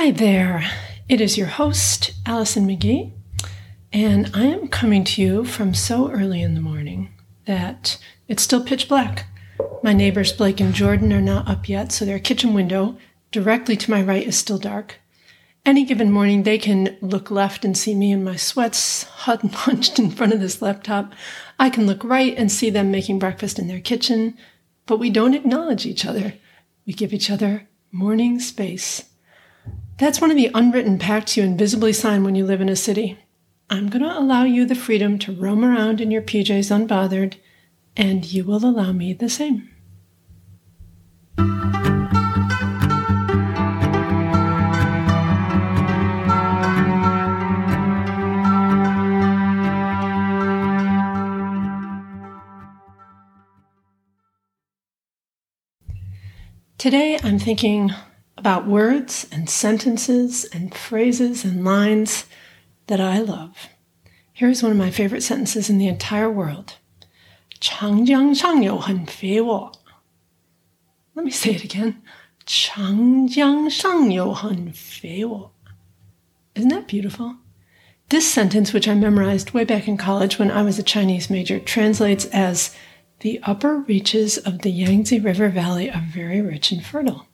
Hi there. It is your host, Alison McGhee, and I am coming to you from so early in the morning that it's still pitch black. My neighbors Blake and Jordan are not up yet, so their kitchen window directly to my right is still dark. Any given morning, they can look left and see me in my sweats, hot and hunched in front of this laptop. I can look right and see them making breakfast in their kitchen, but we don't acknowledge each other. We give each other morning space. That's one of the unwritten pacts you invisibly sign when you live in a city. I'm going to allow you the freedom to roam around in your PJs unbothered, and you will allow me the same. Today I'm thinking about words and sentences and phrases and lines that I love. Here's one of my favorite sentences in the entire world. 长江上有很肥沃. Let me say it again. 长江上有很肥沃. Isn't that beautiful? This sentence, which I memorized way back in college when I was a Chinese major, translates as the upper reaches of the Yangtze River Valley are very rich and fertile,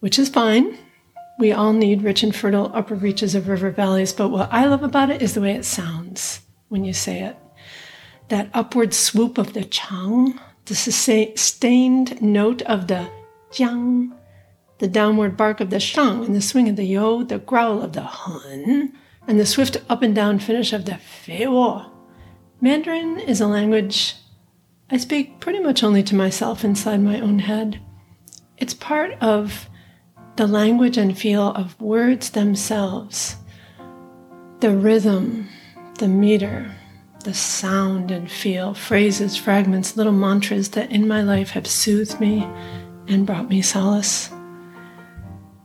which is fine. We all need rich and fertile upper reaches of river valleys, but what I love about it is the way it sounds when you say it. That upward swoop of the chang, the sustained note of the jiang, the downward bark of the shang, and the swing of the yo, the growl of the hun, and the swift up and down finish of the fei wo. Mandarin is a language I speak pretty much only to myself inside my own head. It's part of the language and feel of words themselves, the rhythm, the meter, the sound and feel, phrases, fragments, little mantras that in my life have soothed me and brought me solace.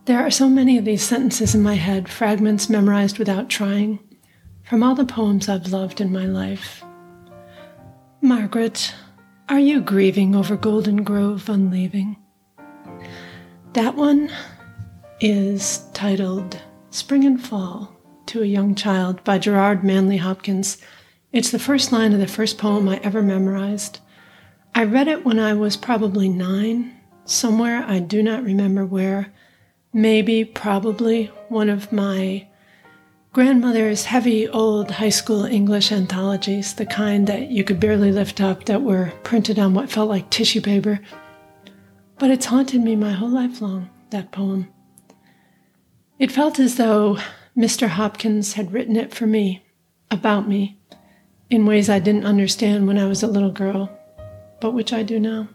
There are so many of these sentences in my head, fragments memorized without trying, from all the poems I've loved in my life. Margaret, are you grieving over Goldengrove on leaving? That one is titled Spring and Fall to a Young Child by Gerard Manley Hopkins. It's the first line of the first poem I ever memorized. I read it when I was probably nine, somewhere I do not remember where. Maybe, probably, one of my grandmother's heavy old high school English anthologies, the kind that you could barely lift up, that were printed on what felt like tissue paper. But it's haunted me my whole life long, that poem. It felt as though Mr. Hopkins had written it for me, about me, in ways I didn't understand when I was a little girl, but which I do now.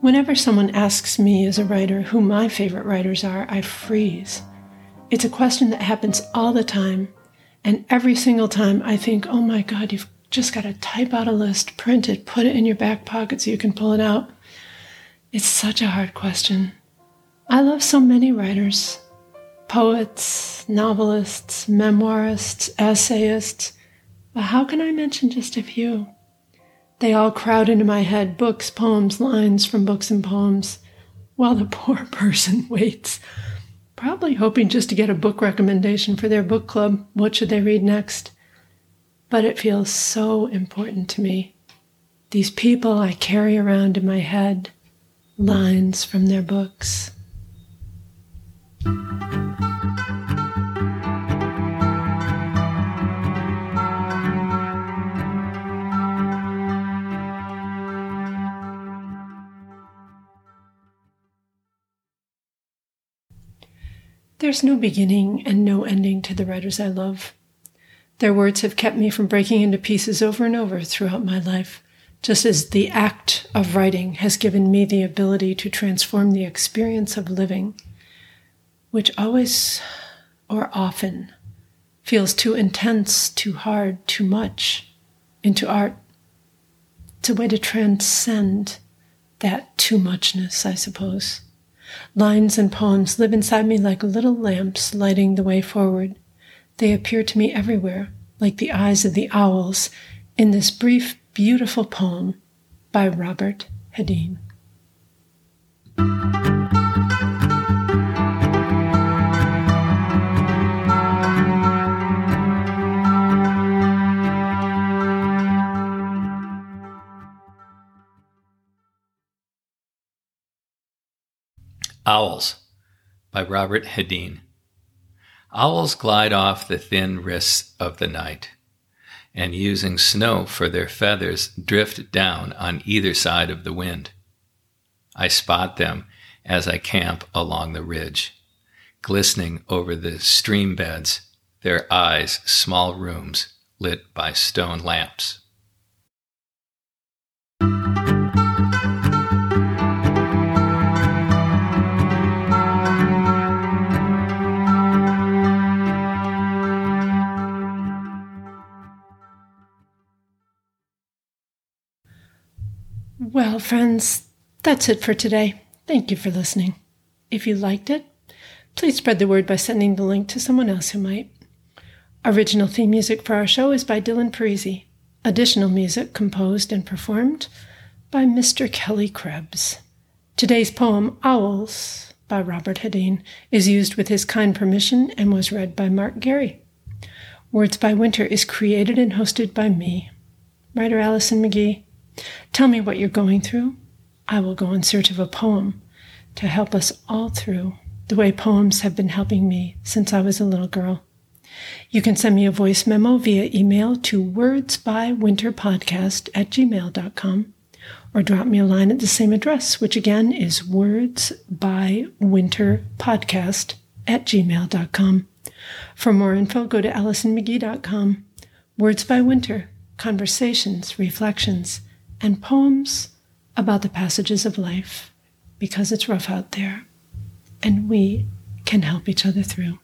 Whenever someone asks me as a writer who my favorite writers are, I freeze it's a question that happens all the time. And every single time I think, oh my God, you've just got to type out a list, print it, put it in your back pocket so you can pull it out. It's such a hard question. I love so many writers poets, novelists, memoirists, essayists. But how can I mention just a few? They all crowd into my head books, poems, lines from books and poems, while the poor person waits probably hoping just to get a book recommendation for their book club. What should they read next? But it feels so important to me. These people I carry around in my head, lines from their books. There's no beginning and no ending to the writers I love. Their words have kept me from breaking into pieces over and over throughout my life, just as the act of writing has given me the ability to transform the experience of living, which always or often feels too intense, too hard, too much, into art. It's a way to transcend that too muchness, I suppose. Lines and poems live inside me like little lamps lighting the way forward. They appear to me everywhere, like the eyes of the owls in this brief, beautiful poem by Robert Hedin. Owls by Robert Hedin. Owls glide off the thin wrists of the night, and using snow for their feathers, drift down on either side of the wind. I spot them as I camp along the ridge, glistening over the stream beds, their eyes small rooms lit by stone lamps. Well, friends, that's it for today. Thank you for listening. If you liked it, please spread the word by sending the link to someone else who might. Original theme music for our show is by Dylan Parisi. Additional music composed and performed by Mr. Kelly Krebs. Today's poem, Owls, by Robert Hedin, is used with his kind permission and was read by Mark Gary. Words by Winter is created and hosted by me, writer Alison McGhee. Tell me what you're going through. I will go in search of a poem to help us all through the way poems have been helping me since I was a little girl. You can send me a voice memo via email to wordsbywinterpodcast at gmail.com or drop me a line at the same address, which again is wordsbywinterpodcast at gmail.com. For more info, go to allisonmcgee.com. Words by Winter, conversations, reflections, and poems about the passages of life because it's rough out there and we can help each other through.